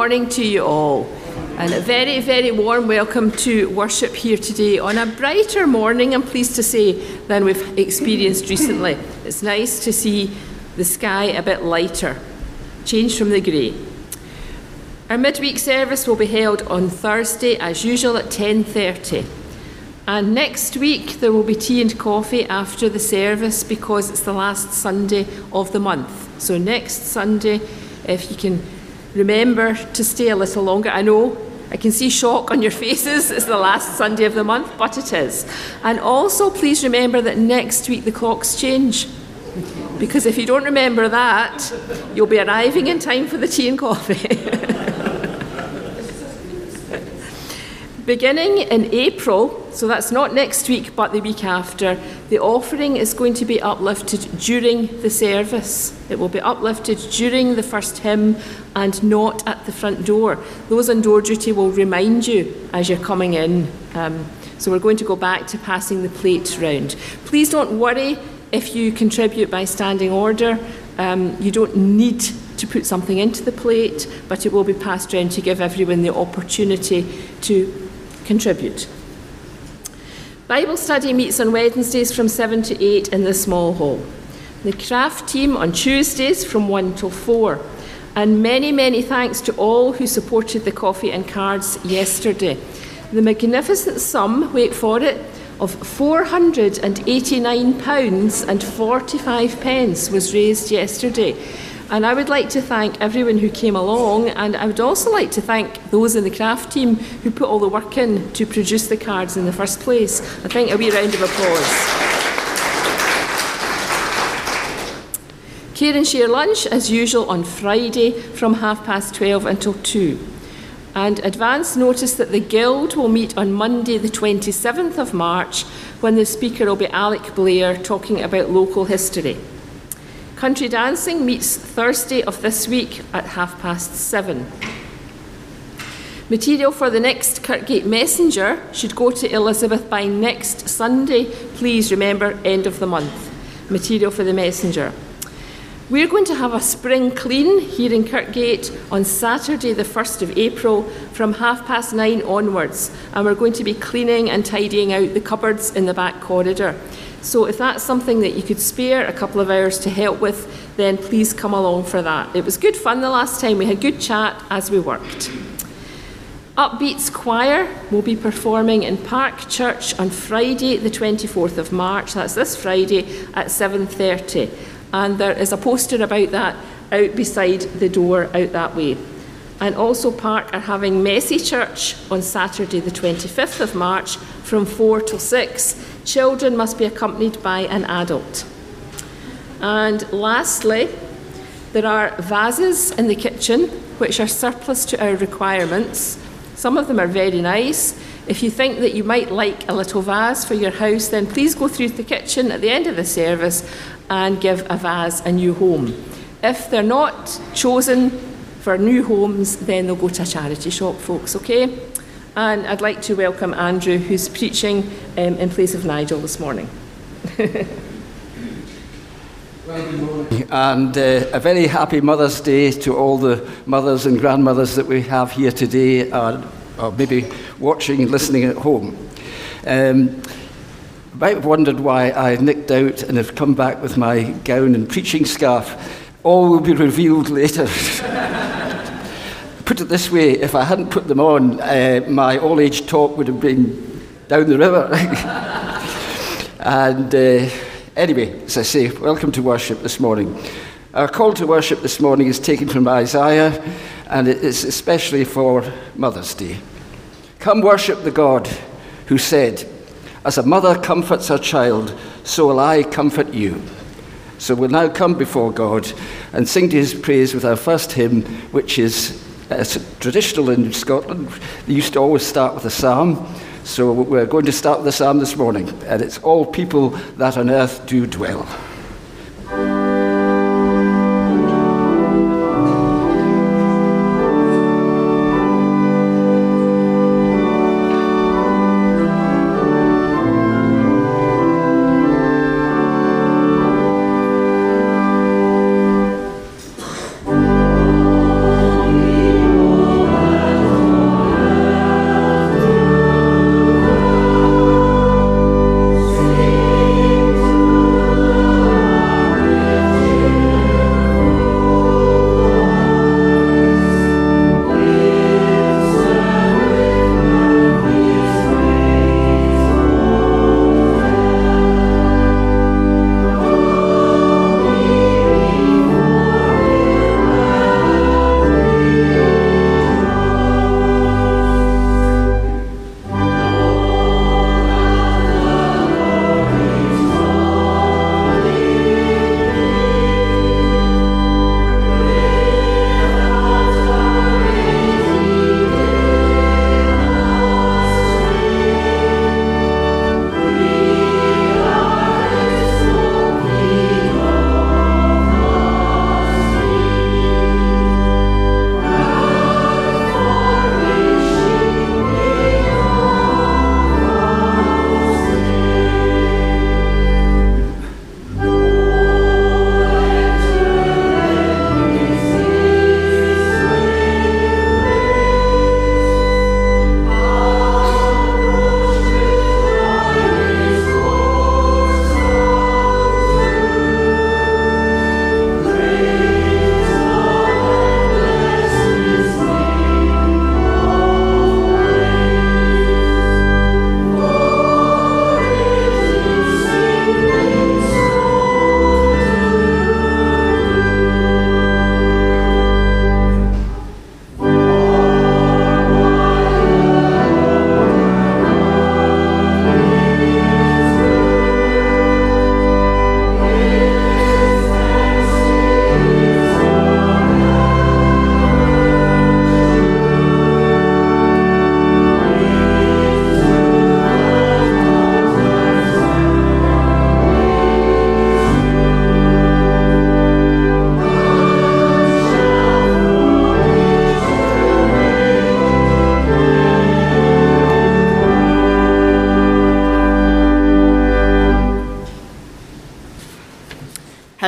morning to you all. And a very, very warm welcome to worship here today on a brighter morning, I'm pleased to say, than we've experienced recently. It's nice to see the sky a bit lighter, change from the grey. Our midweek service will be held on Thursday as usual at 10:30. And next week there will be tea and coffee after the service because it's the last Sunday of the month. So next Sunday if you can remember to stay a little longer. I know I can see shock on your faces. It's the last Sunday of the month, but it is. And also please remember that next week the clocks change. Because if you don't remember that, you'll be arriving in time for the tea and coffee. Beginning in April, so that's not next week but the week after, the offering is going to be uplifted during the service. It will be uplifted during the first hymn and not at the front door. Those on door duty will remind you as you're coming in. Um, so we're going to go back to passing the plate round. Please don't worry if you contribute by standing order. Um, you don't need to put something into the plate, but it will be passed round to give everyone the opportunity to contribute. Bible study meets on Wednesdays from 7 to 8 in the small hall. The craft team on Tuesdays from 1 till 4. And many, many thanks to all who supported the coffee and cards yesterday. The magnificent sum, wait for it, of £489 and 45 pence was raised yesterday. And I would like to thank everyone who came along, and I would also like to thank those in the craft team who put all the work in to produce the cards in the first place. I think a wee round of applause. Care and share lunch as usual on Friday from half past 12 until 2. And advance notice that the Guild will meet on Monday, the 27th of March, when the speaker will be Alec Blair talking about local history. Country dancing meets Thursday of this week at half past seven. Material for the next Kirkgate Messenger should go to Elizabeth by next Sunday. Please remember, end of the month. Material for the Messenger. We're going to have a spring clean here in Kirkgate on Saturday, the 1st of April, from half past nine onwards, and we're going to be cleaning and tidying out the cupboards in the back corridor. So if that's something that you could spare a couple of hours to help with, then please come along for that. It was good fun the last time. We had good chat as we worked. Upbeats Choir will be performing in Park Church on Friday, the 24th of March. That's this Friday at 7:30, and there is a poster about that out beside the door out that way. And also Park are having Messy Church on Saturday, the 25th of March, from 4 till 6 Children must be accompanied by an adult. And lastly, there are vases in the kitchen which are surplus to our requirements. Some of them are very nice. If you think that you might like a little vase for your house, then please go through the kitchen at the end of the service and give a vase a new home. If they're not chosen for new homes, then they'll go to a charity shop, folks, okay? And I'd like to welcome Andrew, who's preaching um, in place of Nigel this morning. and uh, a very happy Mother's Day to all the mothers and grandmothers that we have here today, or, or maybe watching and listening at home. Um, might have wondered why I nicked out and have come back with my gown and preaching scarf. All will be revealed later. put it this way, if I hadn't put them on, uh, my old age talk would have been down the river. and uh, anyway, as I say, welcome to worship this morning. Our call to worship this morning is taken from Isaiah, and it is especially for Mother's Day. Come worship the God who said, As a mother comforts her child, so will I comfort you. So we'll now come before God and sing to his praise with our first hymn, which is Uh, it's traditional in Scotland. They used to always start with a psalm. So we're going to start with the psalm this morning. And it's All People That on Earth Do Dwell.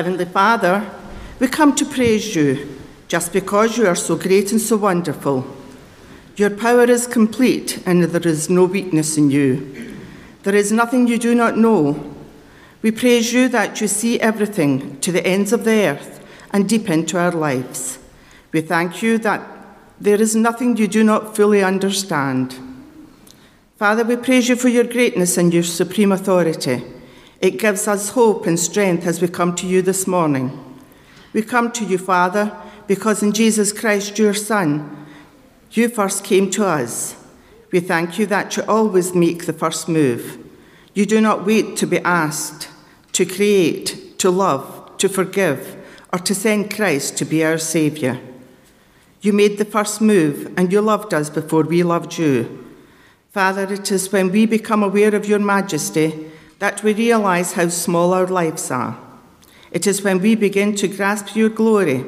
Heavenly Father, we come to praise you just because you are so great and so wonderful. Your power is complete, and there is no weakness in you. There is nothing you do not know. We praise you that you see everything to the ends of the earth and deep into our lives. We thank you that there is nothing you do not fully understand. Father, we praise you for your greatness and your supreme authority. It gives us hope and strength as we come to you this morning. We come to you, Father, because in Jesus Christ, your Son, you first came to us. We thank you that you always make the first move. You do not wait to be asked, to create, to love, to forgive, or to send Christ to be our Saviour. You made the first move and you loved us before we loved you. Father, it is when we become aware of your majesty that we realize how small our lives are. It is when we begin to grasp your glory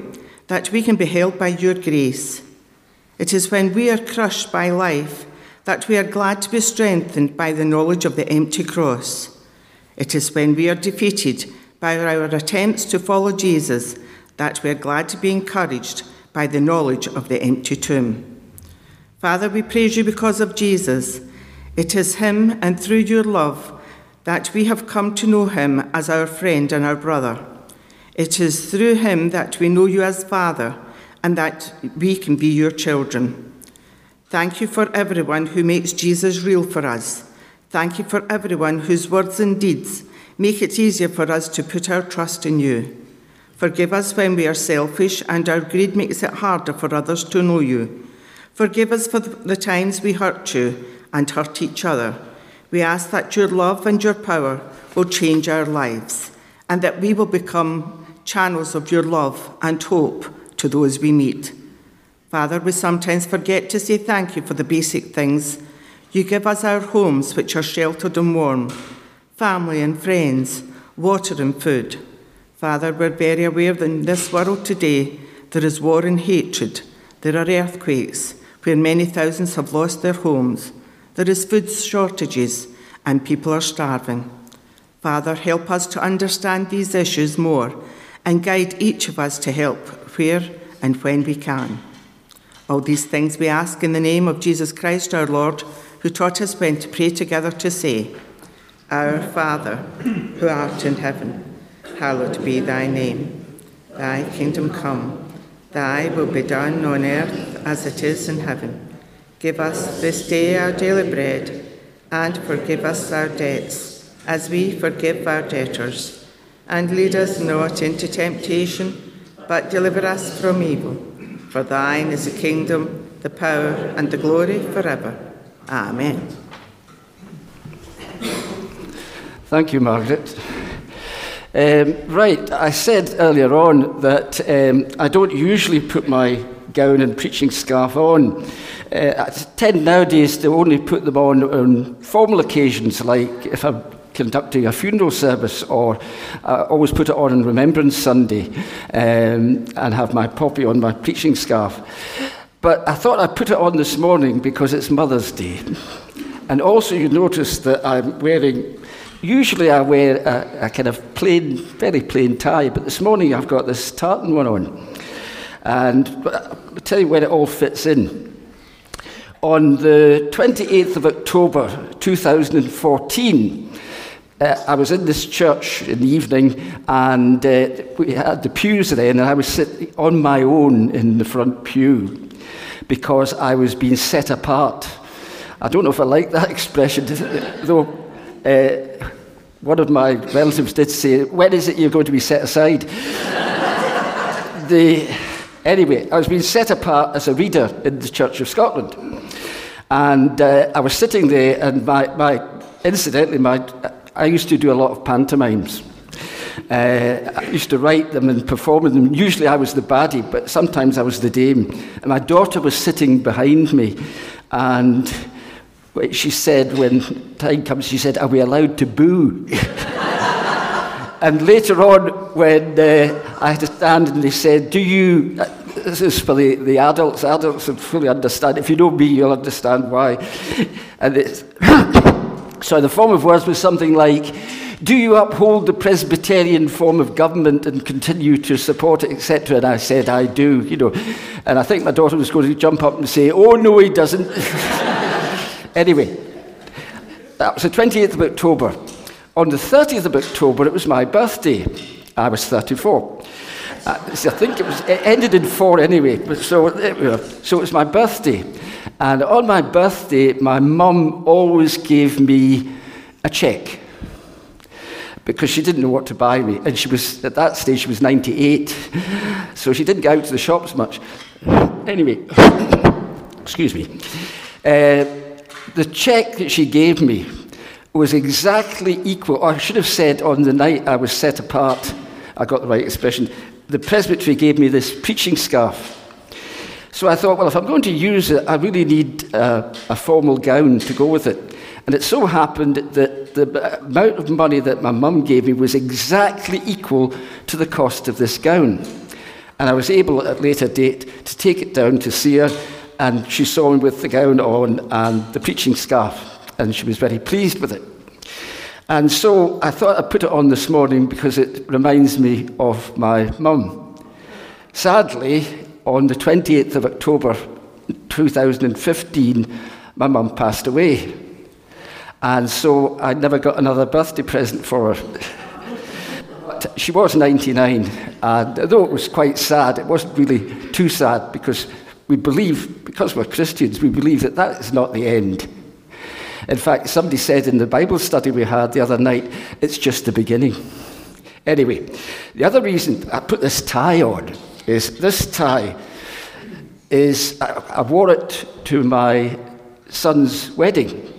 that we can be held by your grace. It is when we are crushed by life that we are glad to be strengthened by the knowledge of the empty cross. It is when we are defeated by our attempts to follow Jesus that we are glad to be encouraged by the knowledge of the empty tomb. Father, we praise you because of Jesus. It is him and through your love that we have come to know him as our friend and our brother. It is through him that we know you as Father and that we can be your children. Thank you for everyone who makes Jesus real for us. Thank you for everyone whose words and deeds make it easier for us to put our trust in you. Forgive us when we are selfish and our greed makes it harder for others to know you. Forgive us for the times we hurt you and hurt each other. We ask that your love and your power will change our lives and that we will become channels of your love and hope to those we meet. Father, we sometimes forget to say thank you for the basic things. You give us our homes, which are sheltered and warm, family and friends, water and food. Father, we're very aware that in this world today there is war and hatred. There are earthquakes where many thousands have lost their homes. There is food shortages and people are starving. Father, help us to understand these issues more and guide each of us to help where and when we can. All these things we ask in the name of Jesus Christ our Lord, who taught us when to pray together to say, Our Father, who art in heaven, hallowed be thy name. Thy kingdom come, thy will be done on earth as it is in heaven. Give us this day our daily bread, and forgive us our debts, as we forgive our debtors. And lead us not into temptation, but deliver us from evil. For thine is the kingdom, the power, and the glory forever. Amen. Thank you, Margaret. Um, right, I said earlier on that um, I don't usually put my gown and preaching scarf on. Uh, I tend nowadays to only put them on on formal occasions, like if I'm conducting a funeral service, or I always put it on on Remembrance Sunday um, and have my poppy on my preaching scarf. But I thought I'd put it on this morning because it's Mother's Day. And also, you notice that I'm wearing Usually I wear a, a, kind of plain, very plain tie, but this morning I've got this tartan one on. And I'll tell you where it all fits in. On the 28th of October 2014, uh, I was in this church in the evening and uh, we had the pews then, and I was sitting on my own in the front pew because I was being set apart. I don't know if I like that expression, though uh, one of my relatives did say, When is it you're going to be set aside? the, anyway, I was being set apart as a reader in the Church of Scotland. And uh, I was sitting there, and my, my, incidentally, my, I used to do a lot of pantomimes. Uh, I used to write them and perform them. Usually I was the baddie, but sometimes I was the dame. And my daughter was sitting behind me, and she said, when time comes, she said, Are we allowed to boo? and later on, when uh, I had to stand and they said, Do you, this is for the, the adults, adults would fully understand. If you know me, you'll understand why. And it's, so the form of words was something like, Do you uphold the Presbyterian form of government and continue to support it, etc.? And I said, I do, you know. And I think my daughter was going to jump up and say, Oh, no, he doesn't. anyway, that was the 28th of October. On the 30th of October, it was my birthday. I was 34. So I think it was it ended in four anyway. So, so it was my birthday. And on my birthday, my mum always gave me a cheque because she didn't know what to buy me. And she was, at that stage, she was 98, so she didn't go out to the shops much. Anyway, excuse me. Uh, the cheque that she gave me was exactly equal, I should have said on the night I was set apart, I got the right expression, the presbytery gave me this preaching scarf. So I thought, well, if I'm going to use it, I really need uh, a formal gown to go with it. And it so happened that the amount of money that my mum gave me was exactly equal to the cost of this gown. And I was able at a later date to take it down to see her, and she saw me with the gown on and the preaching scarf, and she was very pleased with it. And so I thought I'd put it on this morning because it reminds me of my mum. Sadly, on the 28th of October 2015, my mum passed away. And so I never got another birthday present for her. but she was 99, and though it was quite sad, it wasn't really too sad because we believe, because we're Christians, we believe that that is not the end. In fact, somebody said in the Bible study we had the other night, it's just the beginning. Anyway, the other reason I put this tie on is this tie is I, I wore it to my son's wedding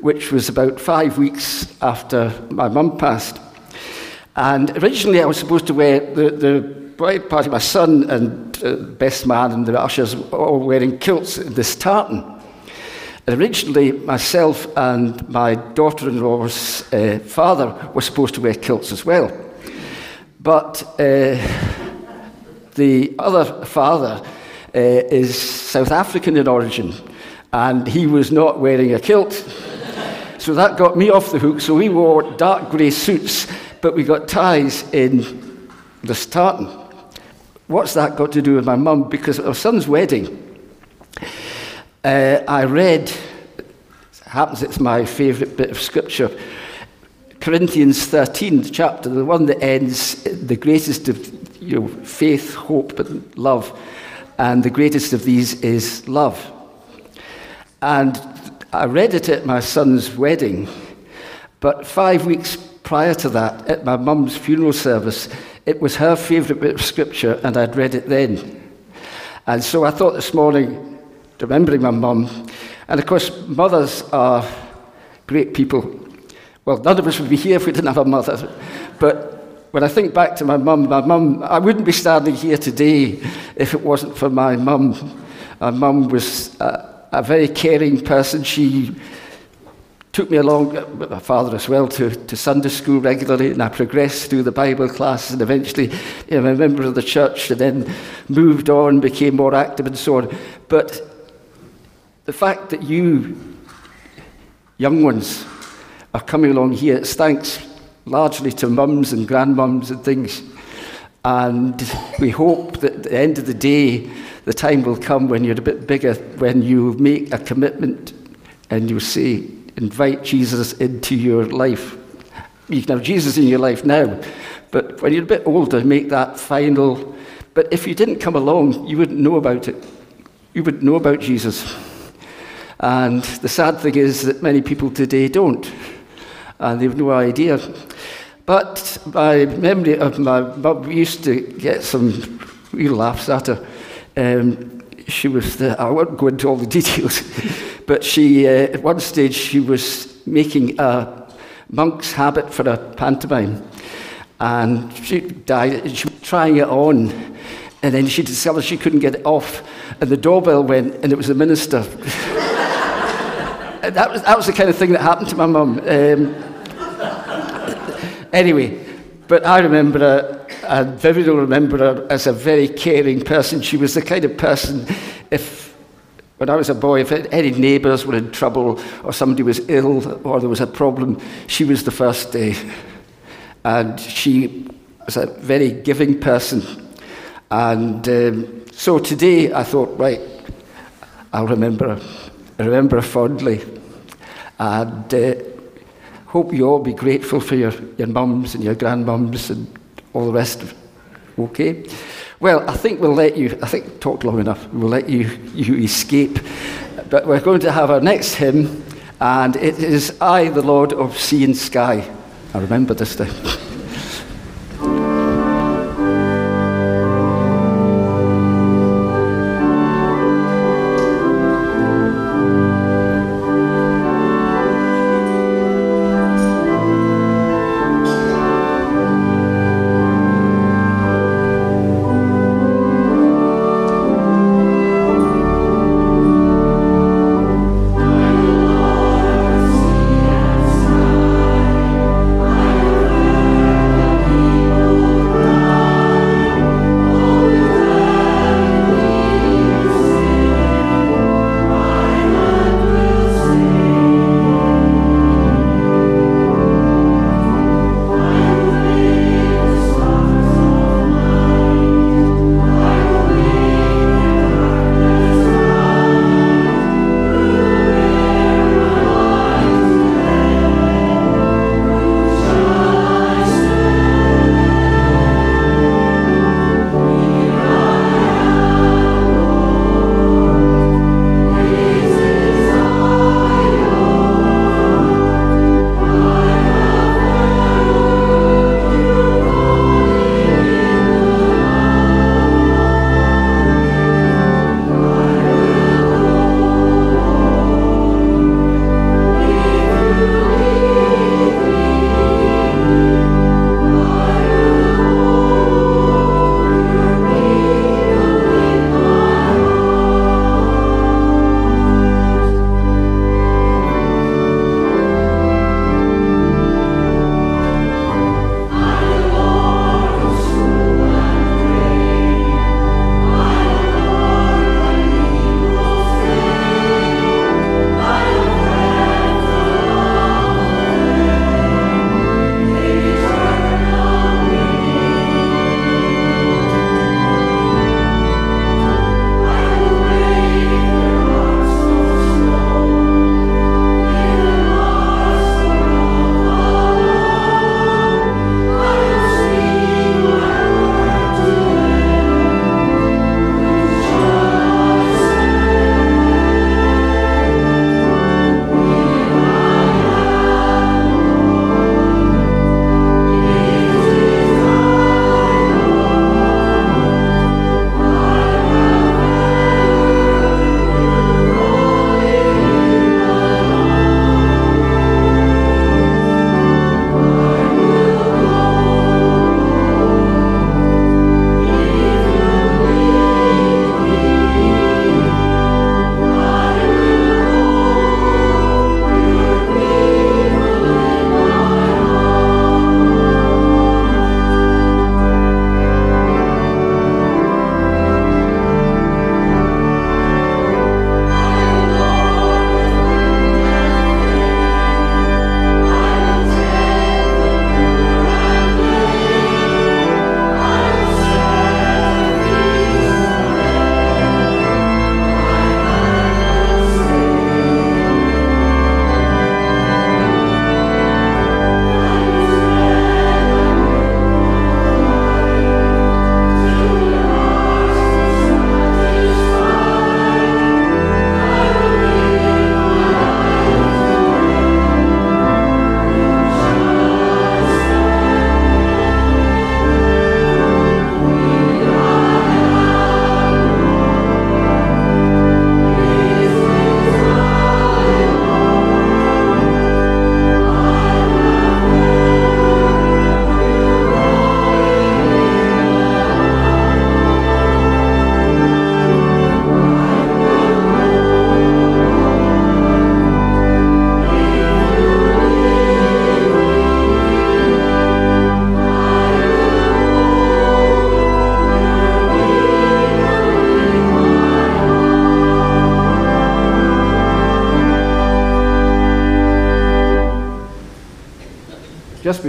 which was about five weeks after my mum passed. And originally I was supposed to wear the, the bride party, my son and uh, best man and the ushers all wearing kilts in this tartan. Originally myself and my daughter-in-law's uh, father were supposed to wear kilts as well. But uh, the other father uh, is South African in origin, and he was not wearing a kilt. So that got me off the hook. So we wore dark grey suits, but we got ties in the tartan. What's that got to do with my mum? Because at our son's wedding, uh, I read, happens it's my favourite bit of scripture, Corinthians 13, chapter, the one that ends the greatest of you know, faith, hope, and love. And the greatest of these is love. And I read it at my son's wedding, but five weeks prior to that, at my mum's funeral service, it was her favourite bit of scripture, and I'd read it then. And so I thought this morning, remembering my mum, and of course, mothers are great people. Well, none of us would be here if we didn't have a mother. But when I think back to my mum, my mum, I wouldn't be standing here today if it wasn't for my mum. My mum was. Uh, a very caring person. She took me along, with my father as well, to, to Sunday school regularly, and I progressed through the Bible classes and eventually you know, a member of the church and then moved on, became more active and so on. But the fact that you, young ones, are coming along here, it's thanks largely to mums and grandmums and things. And we hope that at the end of the day, the time will come when you're a bit bigger, when you make a commitment and you say, invite Jesus into your life. You can have Jesus in your life now, but when you're a bit older, make that final. But if you didn't come along, you wouldn't know about it. You wouldn't know about Jesus. And the sad thing is that many people today don't, and they've no idea. But my memory of my mum, we used to get some real laughs at her. Um, she was the, I won't go into all the details, but she, uh, at one stage, she was making a monk's habit for a pantomime. And she died, she was trying it on, and then she discovered she couldn't get it off, and the doorbell went, and it was the minister. that, was, that was the kind of thing that happened to my mum. Um, anyway, but I remember her I vividly remember her as a very caring person. She was the kind of person, if when I was a boy, if any neighbours were in trouble or somebody was ill or there was a problem, she was the first day. and she was a very giving person. And um, so today I thought, right, I'll remember her, remember her fondly. And uh, hope you all be grateful for your, your mums and your grandmums and all the rest of. Okay? Well, I think we'll let you, I think talked long enough, we'll let you, you escape. But we're going to have our next hymn, and it is I, the Lord of Sea and Sky. I remember this day.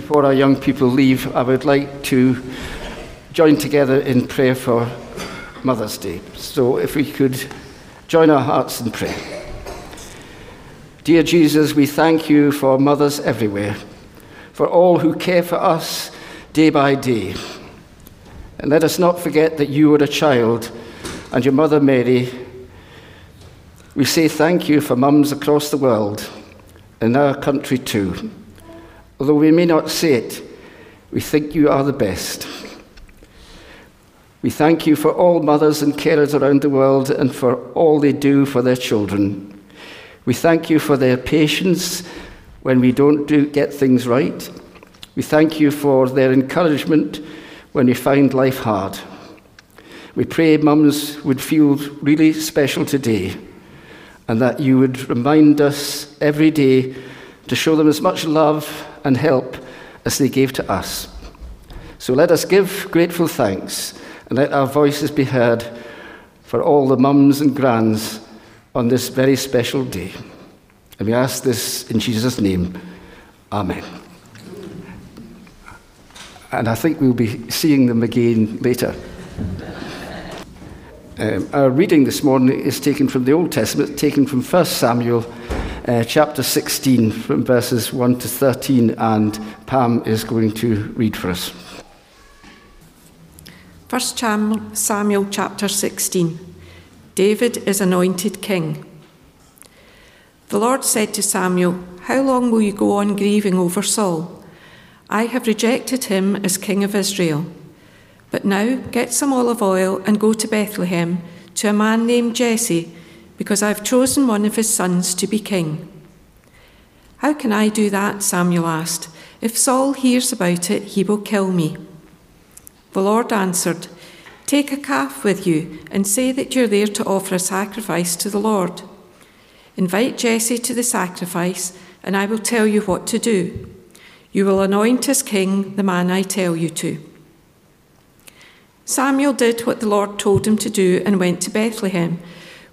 before our young people leave, I would like to join together in prayer for Mother's Day. So if we could join our hearts in prayer. Dear Jesus, we thank you for mothers everywhere, for all who care for us day by day. And let us not forget that you were a child and your mother Mary. We say thank you for mums across the world, in our country too. Although we may not say it, we think you are the best. We thank you for all mothers and carers around the world and for all they do for their children. We thank you for their patience when we don't do, get things right. We thank you for their encouragement when we find life hard. We pray mums would feel really special today and that you would remind us every day to show them as much love and help as they gave to us. So let us give grateful thanks and let our voices be heard for all the mums and grands on this very special day. And we ask this in Jesus' name. Amen. And I think we'll be seeing them again later. Um, our reading this morning is taken from the Old Testament, taken from 1 Samuel uh, chapter 16, from verses 1 to 13, and Pam is going to read for us. 1 Samuel chapter 16 David is anointed king. The Lord said to Samuel, How long will you go on grieving over Saul? I have rejected him as king of Israel. But now get some olive oil and go to Bethlehem to a man named Jesse, because I've chosen one of his sons to be king. How can I do that? Samuel asked. If Saul hears about it, he will kill me. The Lord answered, Take a calf with you and say that you're there to offer a sacrifice to the Lord. Invite Jesse to the sacrifice, and I will tell you what to do. You will anoint as king the man I tell you to. Samuel did what the Lord told him to do and went to Bethlehem,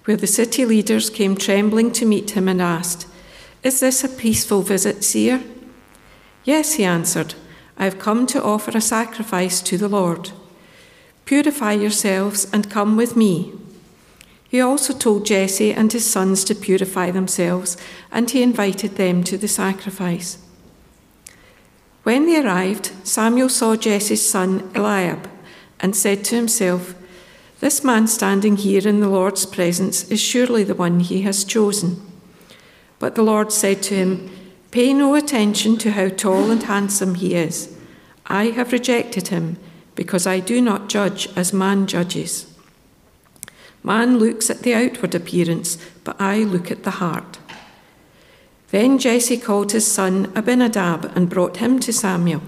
where the city leaders came trembling to meet him and asked, Is this a peaceful visit, seer? Yes, he answered. I have come to offer a sacrifice to the Lord. Purify yourselves and come with me. He also told Jesse and his sons to purify themselves, and he invited them to the sacrifice. When they arrived, Samuel saw Jesse's son Eliab and said to himself, This man standing here in the Lord's presence is surely the one he has chosen. But the Lord said to him, Pay no attention to how tall and handsome he is. I have rejected him, because I do not judge as man judges. Man looks at the outward appearance, but I look at the heart. Then Jesse called his son Abinadab and brought him to Samuel.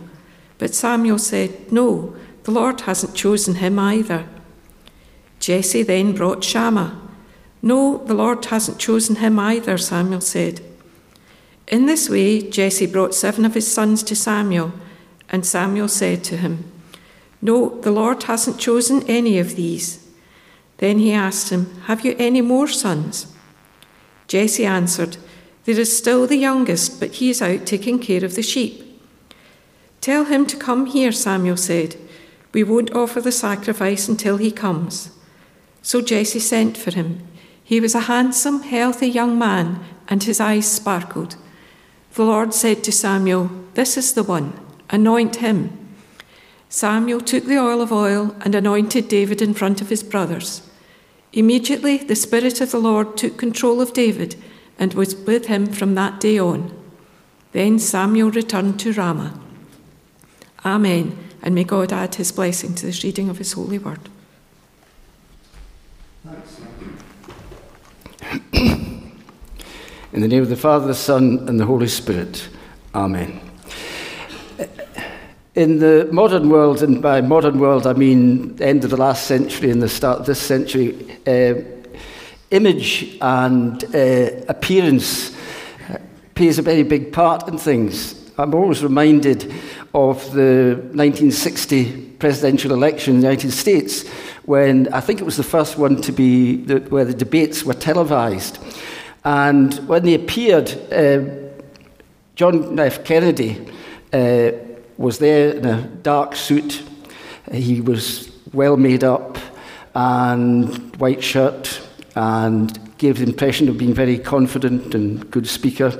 But Samuel said, No, the Lord hasn't chosen him either. Jesse then brought Shammah. No, the Lord hasn't chosen him either, Samuel said. In this way, Jesse brought seven of his sons to Samuel, and Samuel said to him, No, the Lord hasn't chosen any of these. Then he asked him, Have you any more sons? Jesse answered, There is still the youngest, but he is out taking care of the sheep. Tell him to come here, Samuel said. We won't offer the sacrifice until he comes. So Jesse sent for him. He was a handsome, healthy young man, and his eyes sparkled. The Lord said to Samuel, This is the one, anoint him. Samuel took the oil of oil and anointed David in front of his brothers. Immediately, the Spirit of the Lord took control of David and was with him from that day on. Then Samuel returned to Ramah. Amen, and may God add his blessing to this reading of his holy word. In the name of the Father, the Son, and the Holy Spirit. Amen. In the modern world, and by modern world I mean end of the last century and the start of this century, uh, image and uh, appearance plays a very big part in things. I'm always reminded of the 1960 presidential election in the United States when I think it was the first one to be the, where the debates were televised. And when they appeared, uh, John F. Kennedy uh, was there in a dark suit. He was well made up and white shirt and gave the impression of being very confident and good speaker.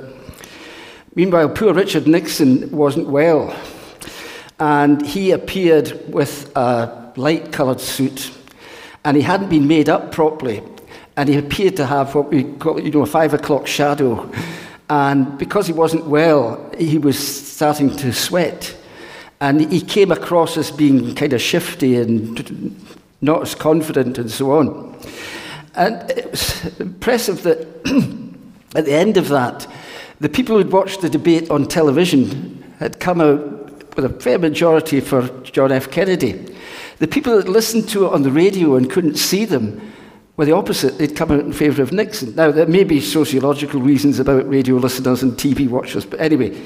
Meanwhile, poor Richard Nixon wasn't well, and he appeared with a light coloured suit, and he hadn't been made up properly, and he appeared to have what we call, you know, a five o'clock shadow. And because he wasn't well, he was starting to sweat. And he came across as being kind of shifty and not as confident and so on. And it was impressive that at the end of that, the people who'd watched the debate on television had come out with a fair majority for John F. Kennedy. The people that listened to it on the radio and couldn't see them were the opposite. They'd come out in favour of Nixon. Now, there may be sociological reasons about radio listeners and TV watchers, but anyway.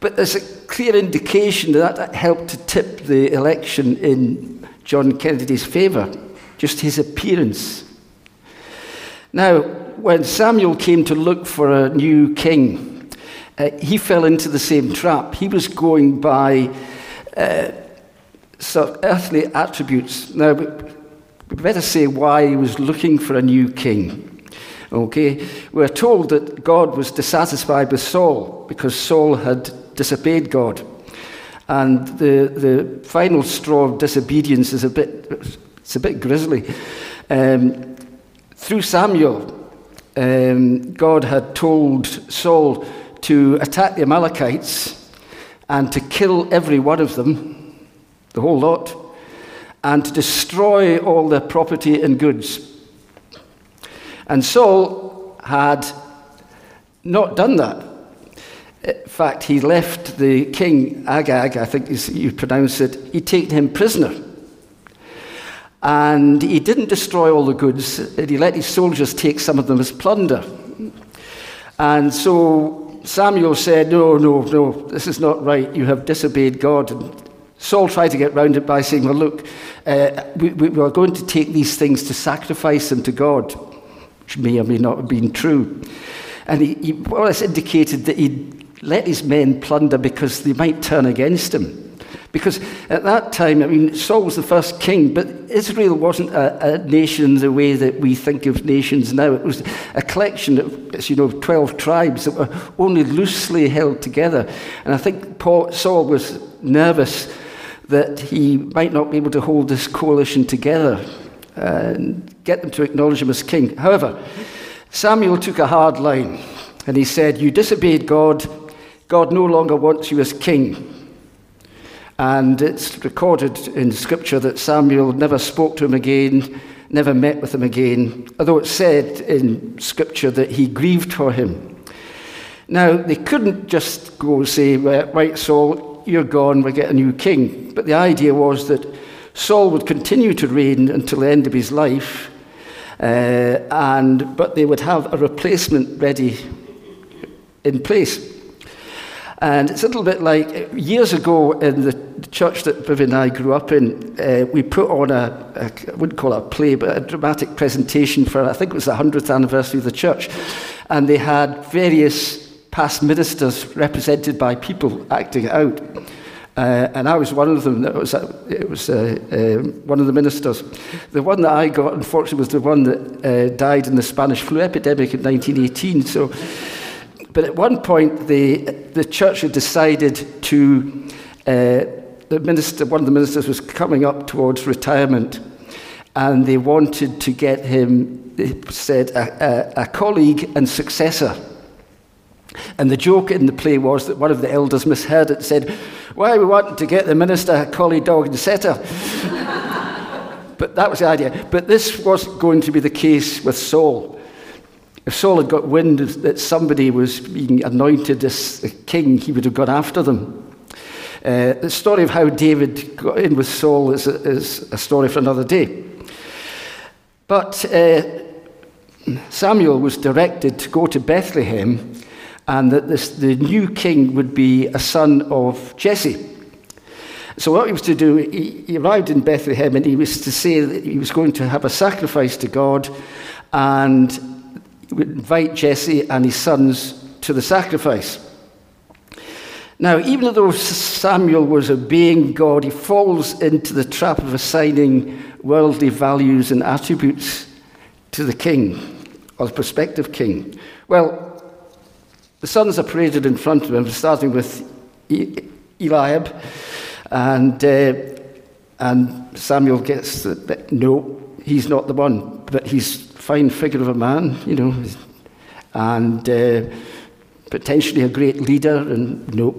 But there's a clear indication that that helped to tip the election in John Kennedy's favour, just his appearance. Now, when Samuel came to look for a new king, uh, he fell into the same trap. He was going by uh, sort of earthly attributes. Now, we better say why he was looking for a new king. Okay, we're told that God was dissatisfied with Saul because Saul had disobeyed God. And the, the final straw of disobedience is a bit, it's a bit grisly. Um, through Samuel, um, God had told Saul to attack the Amalekites and to kill every one of them, the whole lot, and to destroy all their property and goods. And Saul had not done that. In fact, he left the king Agag, I think you pronounce it, he'd taken him prisoner. And he didn't destroy all the goods, he let his soldiers take some of them as plunder. And so Samuel said, No, no, no, this is not right. You have disobeyed God. And Saul tried to get round it by saying, Well, look, uh, we, we are going to take these things to sacrifice them to God, which may or may not have been true. And he, he more indicated that he'd let his men plunder because they might turn against him. Because at that time, I mean, Saul was the first king, but Israel wasn't a, a, nation the way that we think of nations now. It was a collection of, as you know, 12 tribes that were only loosely held together. And I think Paul, Saul was nervous that he might not be able to hold this coalition together uh, and get them to acknowledge him as king. However, Samuel took a hard line and he said, You disobeyed God, God no longer wants you as king. And it's recorded in Scripture that Samuel never spoke to him again, never met with him again, although it's said in Scripture that he grieved for him. Now, they couldn't just go say, Right, Saul, you're gone, we get a new king. But the idea was that Saul would continue to reign until the end of his life, uh, and, but they would have a replacement ready in place. And it's a little bit like years ago in the church that Viv and I grew up in, uh, we put on a, a, I wouldn't call it a play, but a dramatic presentation for, I think it was the 100th anniversary of the church. And they had various past ministers represented by people acting out. Uh, and I was one of them. That was, uh, it was uh, uh, one of the ministers. The one that I got, unfortunately, was the one that uh, died in the Spanish flu epidemic in 1918. So but at one point, the, the church had decided to, uh, the minister, one of the ministers was coming up towards retirement, and they wanted to get him, they said, a, a, a colleague and successor. And the joke in the play was that one of the elders misheard it and said, Why we want to get the minister a collie dog and setter? but that was the idea. But this wasn't going to be the case with Saul. If Saul had got wind that somebody was being anointed as a king, he would have gone after them. Uh, the story of how David got in with Saul is a, is a story for another day. But uh, Samuel was directed to go to Bethlehem and that this, the new king would be a son of Jesse. So, what he was to do, he, he arrived in Bethlehem and he was to say that he was going to have a sacrifice to God and would invite Jesse and his sons to the sacrifice. Now, even though Samuel was obeying God, he falls into the trap of assigning worldly values and attributes to the king, or the prospective king. Well, the sons are paraded in front of him, starting with Eliab, and, uh, and Samuel gets that, no, he's not the one, but he's fine figure of a man, you know, and uh, potentially a great leader, and no.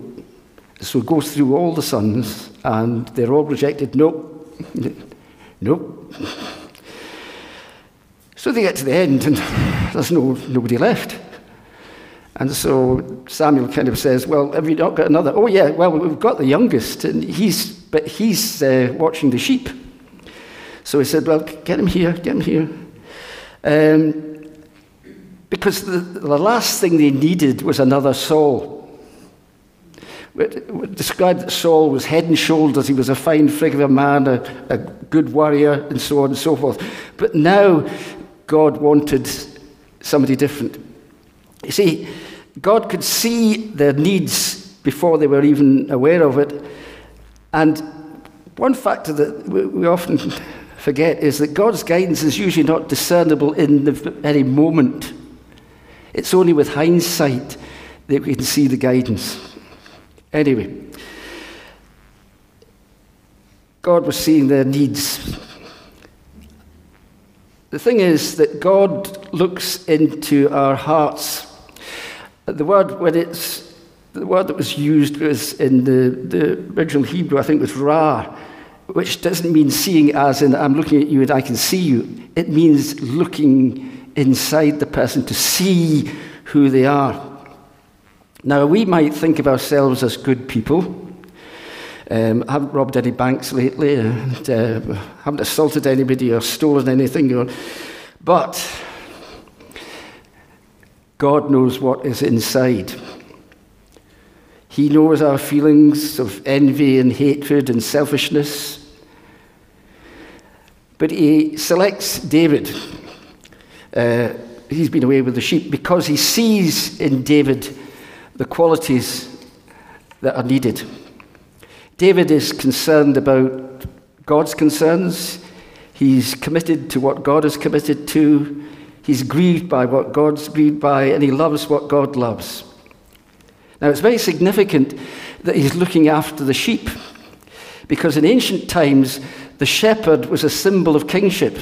So goes through all the sons, and they're all rejected. No, no. So they get to the end, and there's no, nobody left. And so Samuel kind of says, Well, have you not got another? Oh, yeah, well, we've got the youngest, and he's, but he's uh, watching the sheep. So he said, Well, get him here, get him here. Um, because the, the last thing they needed was another Saul. Described that Saul was head and shoulders, he was a fine figure of a man, a, a good warrior, and so on and so forth. But now God wanted somebody different. You see, God could see their needs before they were even aware of it. And one factor that we often forget is that God's guidance is usually not discernible in the very moment. It's only with hindsight that we can see the guidance. Anyway, God was seeing their needs. The thing is that God looks into our hearts the word, when it's, the word that was used was in the, the original Hebrew, I think, was ra, which doesn't mean seeing as in I'm looking at you and I can see you. It means looking inside the person to see who they are. Now, we might think of ourselves as good people. Um, I haven't robbed any banks lately, and uh, haven't assaulted anybody or stolen anything. Or, but God knows what is inside. He knows our feelings of envy and hatred and selfishness. But he selects David. Uh, he's been away with the sheep because he sees in David the qualities that are needed. David is concerned about God's concerns. He's committed to what God is committed to. He's grieved by what God's grieved by, and he loves what God loves. Now, it's very significant that he's looking after the sheep, because in ancient times, the shepherd was a symbol of kingship.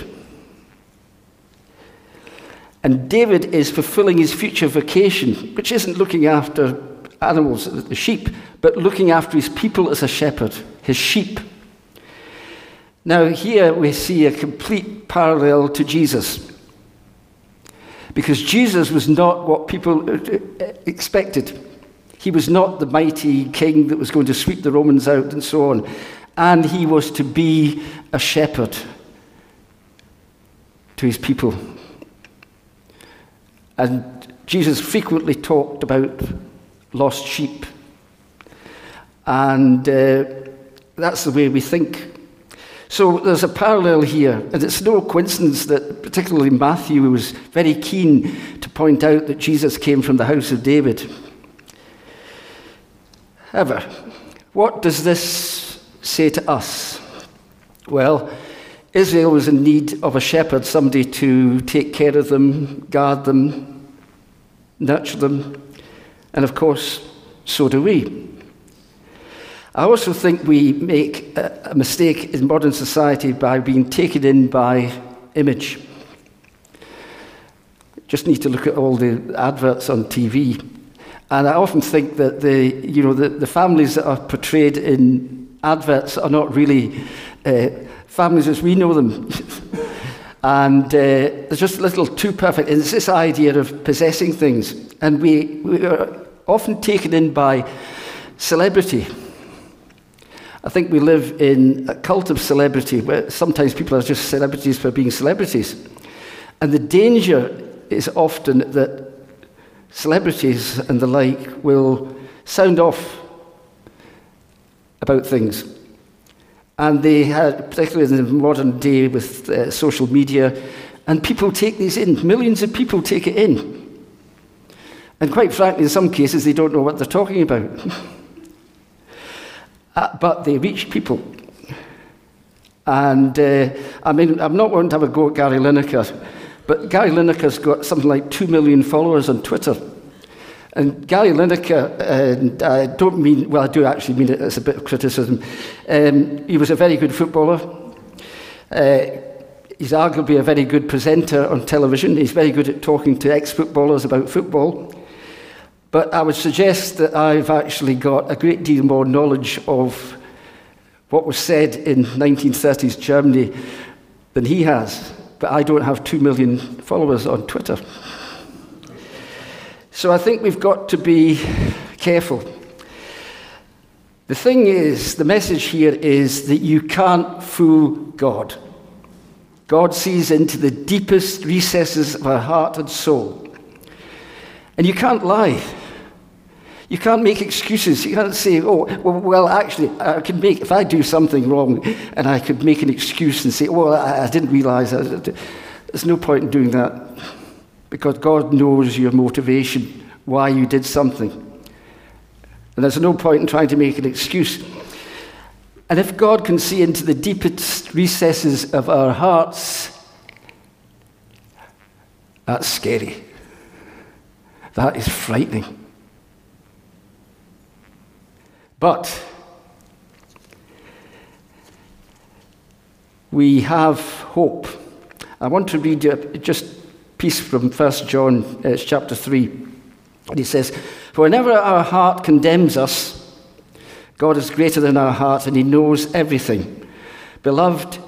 And David is fulfilling his future vocation, which isn't looking after animals, the sheep, but looking after his people as a shepherd, his sheep. Now, here we see a complete parallel to Jesus. Because Jesus was not what people uh, uh, expected. He was not the mighty king that was going to sweep the Romans out and so on. And he was to be a shepherd to his people. And Jesus frequently talked about lost sheep. And uh, that's the way we think so there's a parallel here, and it's no coincidence that particularly Matthew was very keen to point out that Jesus came from the house of David. However, what does this say to us? Well, Israel was in need of a shepherd, somebody to take care of them, guard them, nurture them, and of course, so do we. I also think we make a mistake in modern society by being taken in by image. Just need to look at all the adverts on TV. And I often think that the, you know, the, the families that are portrayed in adverts are not really uh, families as we know them. and uh, they're just a little too perfect. And it's this idea of possessing things. And we, we are often taken in by celebrity. I think we live in a cult of celebrity where sometimes people are just celebrities for being celebrities. And the danger is often that celebrities and the like will sound off about things. And they had, particularly in the modern day with uh, social media, and people take these in. Millions of people take it in. And quite frankly, in some cases, they don't know what they're talking about. uh, but they reach people. And uh, I mean, I'm not wanting to have a go at Gary Lineker, but Gary Lineker's got something like 2 million followers on Twitter. And Gary Lineker, and I don't mean, well, I do actually mean it as a bit of criticism, um, he was a very good footballer. Uh, he's arguably a very good presenter on television. He's very good at talking to ex footballers about football. But I would suggest that I've actually got a great deal more knowledge of what was said in 1930s Germany than he has. But I don't have two million followers on Twitter. So I think we've got to be careful. The thing is, the message here is that you can't fool God. God sees into the deepest recesses of our heart and soul. And you can't lie. You can't make excuses. You can't say, oh, well, well, actually, I can make, if I do something wrong, and I could make an excuse and say, well, I, I didn't realize. There's no point in doing that because God knows your motivation, why you did something. And there's no point in trying to make an excuse. And if God can see into the deepest recesses of our hearts, that's scary. That is frightening. But we have hope. I want to read you just a piece from 1 John uh, chapter 3. And he says, For whenever our heart condemns us, God is greater than our heart and he knows everything. Beloved,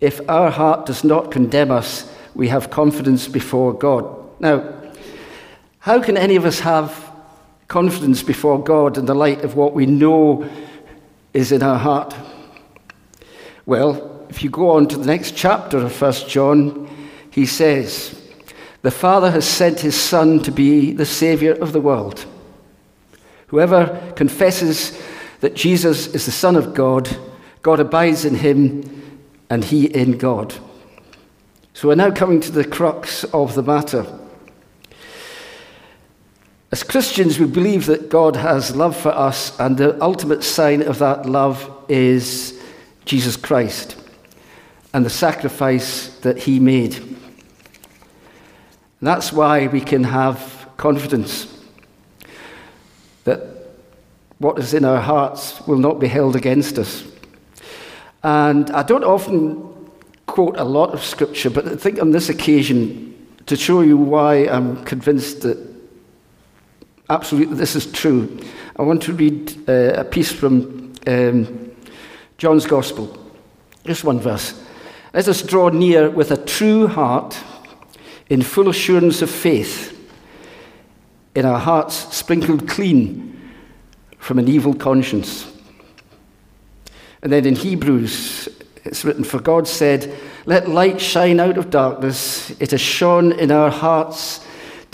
if our heart does not condemn us, we have confidence before God. Now, how can any of us have confidence before God in the light of what we know is in our heart? Well, if you go on to the next chapter of 1 John, he says, The Father has sent his Son to be the Saviour of the world. Whoever confesses that Jesus is the Son of God, God abides in him, and he in God. So we're now coming to the crux of the matter. As Christians, we believe that God has love for us, and the ultimate sign of that love is Jesus Christ and the sacrifice that he made. And that's why we can have confidence that what is in our hearts will not be held against us. And I don't often quote a lot of scripture, but I think on this occasion, to show you why I'm convinced that absolutely this is true. I want to read uh, a piece from um, John's Gospel, just one verse. Let us draw near with a true heart, in full assurance of faith, in our hearts sprinkled clean from an evil conscience. And then in Hebrews, it's written, For God said, Let light shine out of darkness. It has shone in our hearts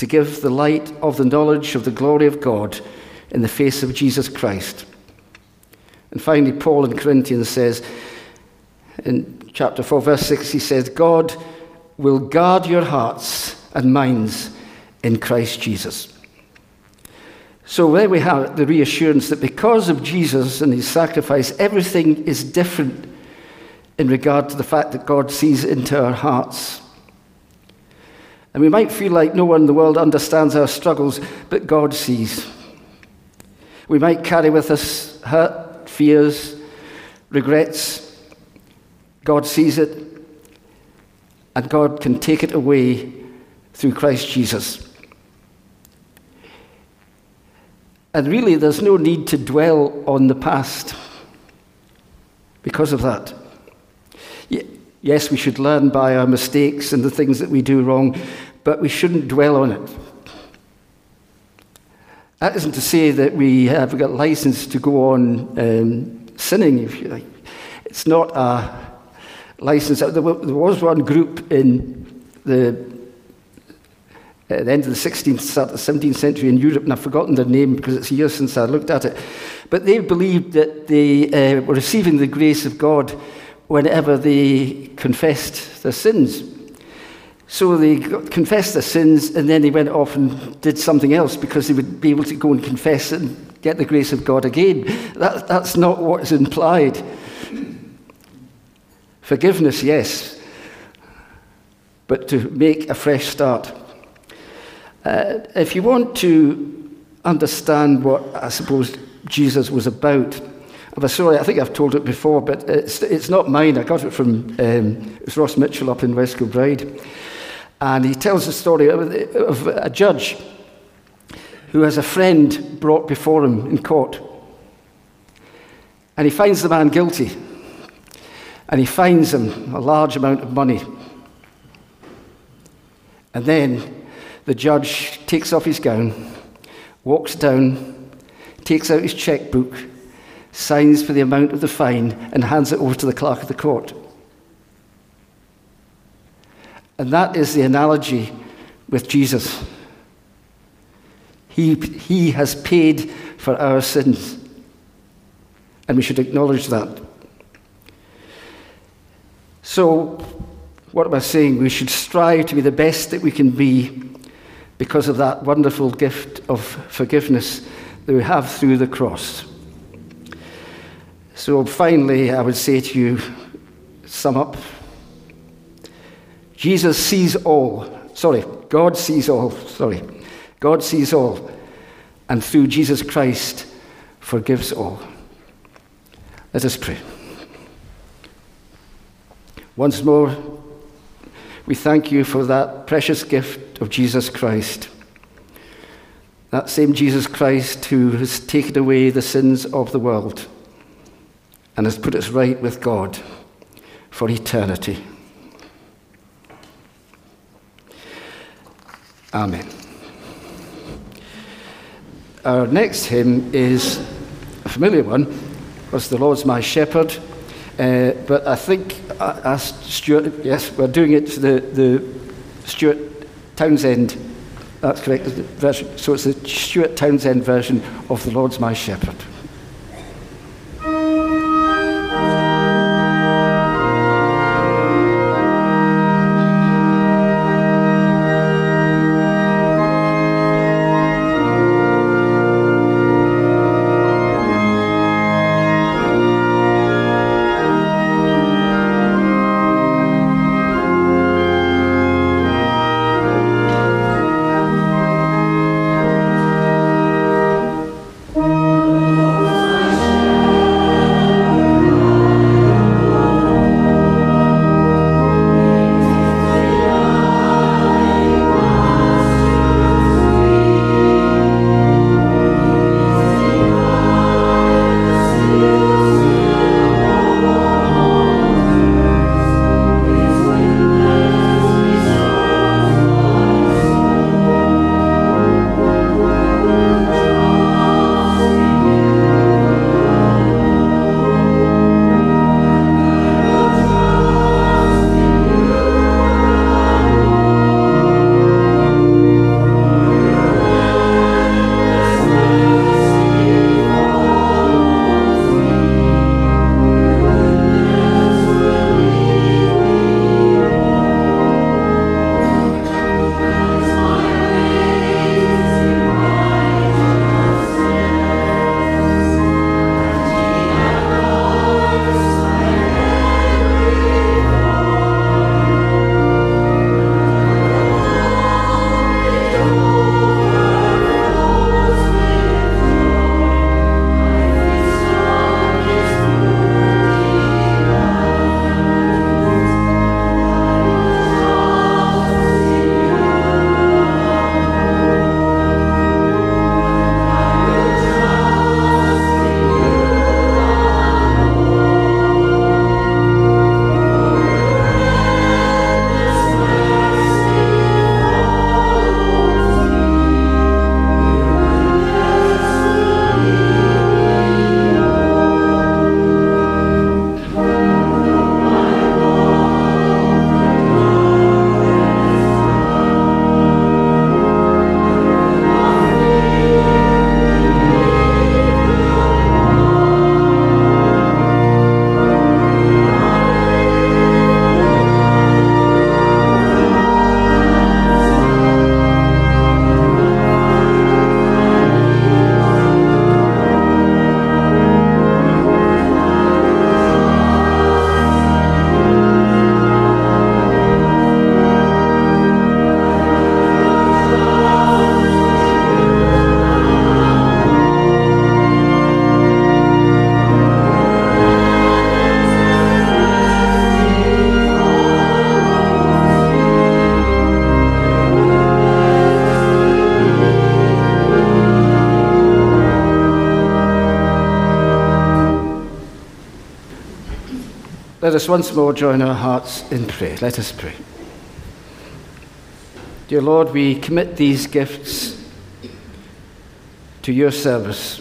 to give the light of the knowledge of the glory of God in the face of Jesus Christ. And finally, Paul in Corinthians says, in chapter 4, verse 6, he says, God will guard your hearts and minds in Christ Jesus. So there we have the reassurance that because of Jesus and his sacrifice, everything is different in regard to the fact that God sees into our hearts. And we might feel like no one in the world understands our struggles, but God sees. We might carry with us hurt, fears, regrets. God sees it, and God can take it away through Christ Jesus. And really, there's no need to dwell on the past because of that. Yes, we should learn by our mistakes and the things that we do wrong, but we shouldn't dwell on it. That isn't to say that we have got license to go on um, sinning, if you like. It's not a license. There was one group in the at the end of the 16th, start of the 17th century in Europe, and I've forgotten their name because it's years since I looked at it. But they believed that they uh, were receiving the grace of God whenever they confessed their sins. So they confessed their sins and then they went off and did something else because they would be able to go and confess and get the grace of God again. That, that's not what is implied. Forgiveness, yes, but to make a fresh start. Uh, if you want to understand what I suppose Jesus was about, I'm sorry, I think I've told it before, but it's, it's not mine. I got it from um, it Ross Mitchell up in West Kilbride. And he tells the story of, of a judge who has a friend brought before him in court. And he finds the man guilty. And he fines him a large amount of money. And then the judge takes off his gown, walks down, takes out his checkbook, signs for the amount of the fine, and hands it over to the clerk of the court. And that is the analogy with Jesus. He, he has paid for our sins. And we should acknowledge that. So, what am I saying? We should strive to be the best that we can be because of that wonderful gift of forgiveness that we have through the cross. So, finally, I would say to you, sum up. Jesus sees all. Sorry, God sees all. Sorry. God sees all, and through Jesus Christ forgives all. Let us pray. Once more, we thank you for that precious gift of Jesus Christ. That same Jesus Christ who has taken away the sins of the world and has put us right with God for eternity. Amen. Our next hymn is a familiar one, was The Lord's My Shepherd. Uh, but I think I asked Stuart, yes, we're doing it to the, the Stuart Townend, that's correct, version. So it's the Stuart Townend version of The Lord's My Shepherd. Let us once more join our hearts in prayer. Let us pray. Dear Lord, we commit these gifts to your service.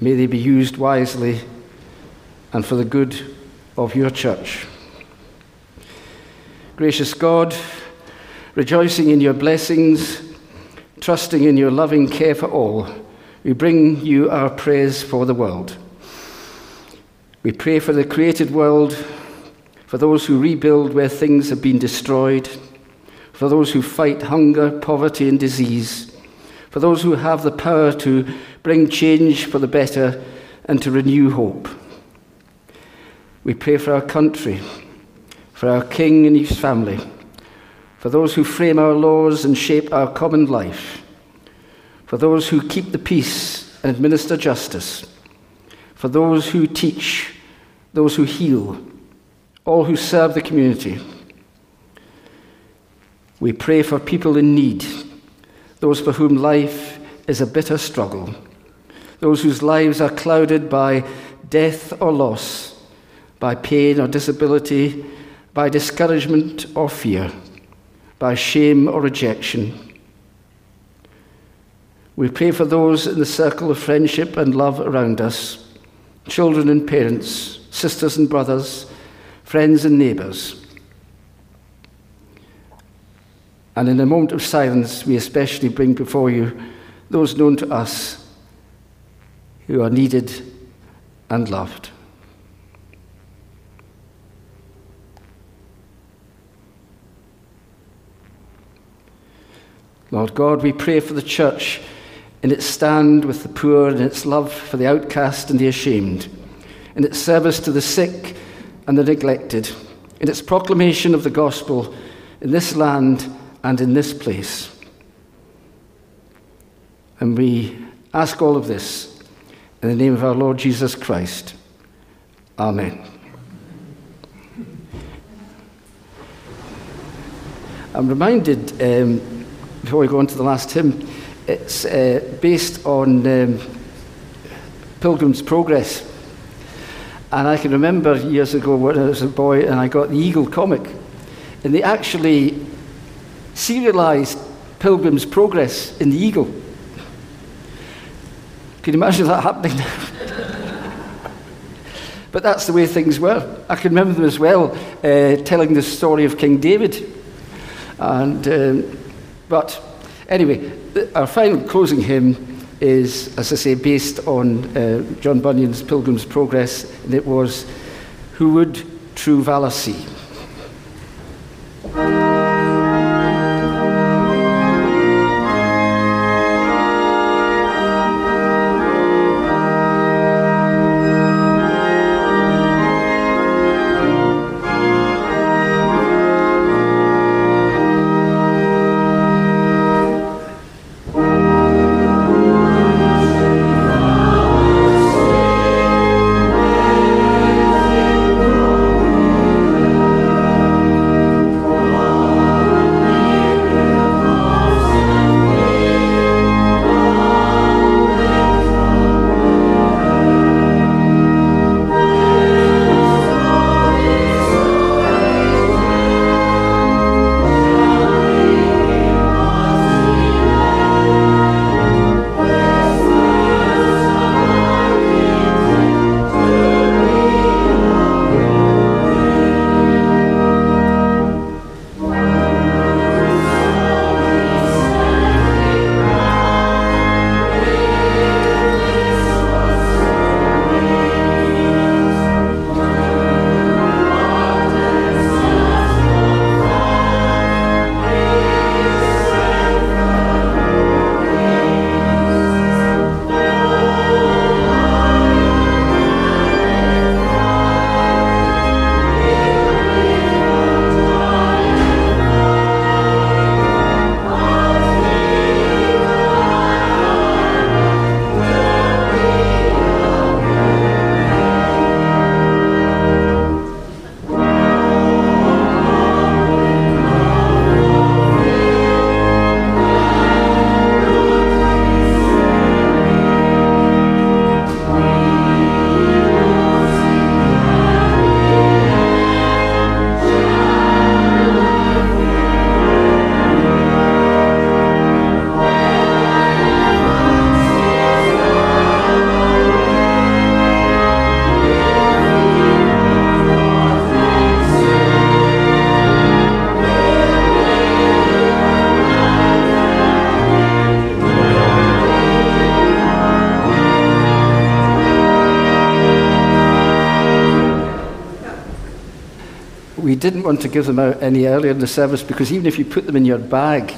May they be used wisely and for the good of your church. Gracious God, rejoicing in your blessings, trusting in your loving care for all, we bring you our prayers for the world. We pray for the created world, for those who rebuild where things have been destroyed for those who fight hunger, poverty, and disease, for those who have the power to bring change for the better and to renew hope. We pray for our country, for our King and his family, for those who frame our laws and shape our common life, for those who keep the peace and administer justice, for those who teach, those who heal, all who serve the community we pray for people in need, those for whom life is a bitter struggle, those whose lives are clouded by death or loss, by pain or disability, by discouragement or fear, by shame or rejection. We pray for those in the circle of friendship and love around us children and parents, sisters and brothers, friends and neighbours. And in a moment of silence, we especially bring before you those known to us who are needed and loved. Lord God, we pray for the church in its stand with the poor in its love for the outcast and the ashamed, in its service to the sick and the neglected, in its proclamation of the gospel in this land and in this place. And we ask all of this in the name of our Lord Jesus Christ. Amen. I'm reminded, um, before we go on to the last hymn, it's uh, based on um, Pilgrim's Progress. And I can remember years ago when I was a boy and I got the Eagle comic. And they actually serialized Pilgrim's Progress in the Eagle. Can you imagine that happening but that's the way things were. I can remember them as well, uh, telling the story of King David. And, um, but anyway, our final closing hymn is, as I say, based on uh, John Bunyan's Pilgrim's Progress, and it was, Who Would True Valour See? Didn't want to give them out any earlier in the service because even if you put them in your bag,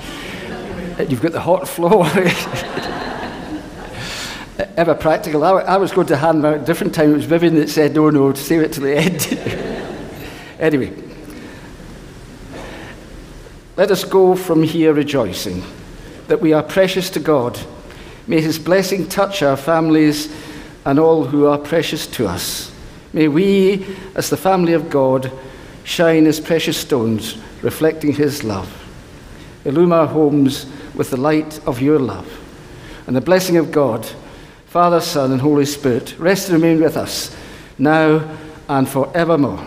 you've got the hot flow. Ever practical. I, I, was going to hand them out at a different time. It was Vivian that said, no, no, save it to the end. anyway, let us go from here rejoicing that we are precious to God. May his blessing touch our families and all who are precious to us. May we, as the family of God, shine as precious stones, reflecting his love. Illumine our homes with the light of your love. And the blessing of God, Father, Son, and Holy Spirit, rest and remain with us now and forevermore.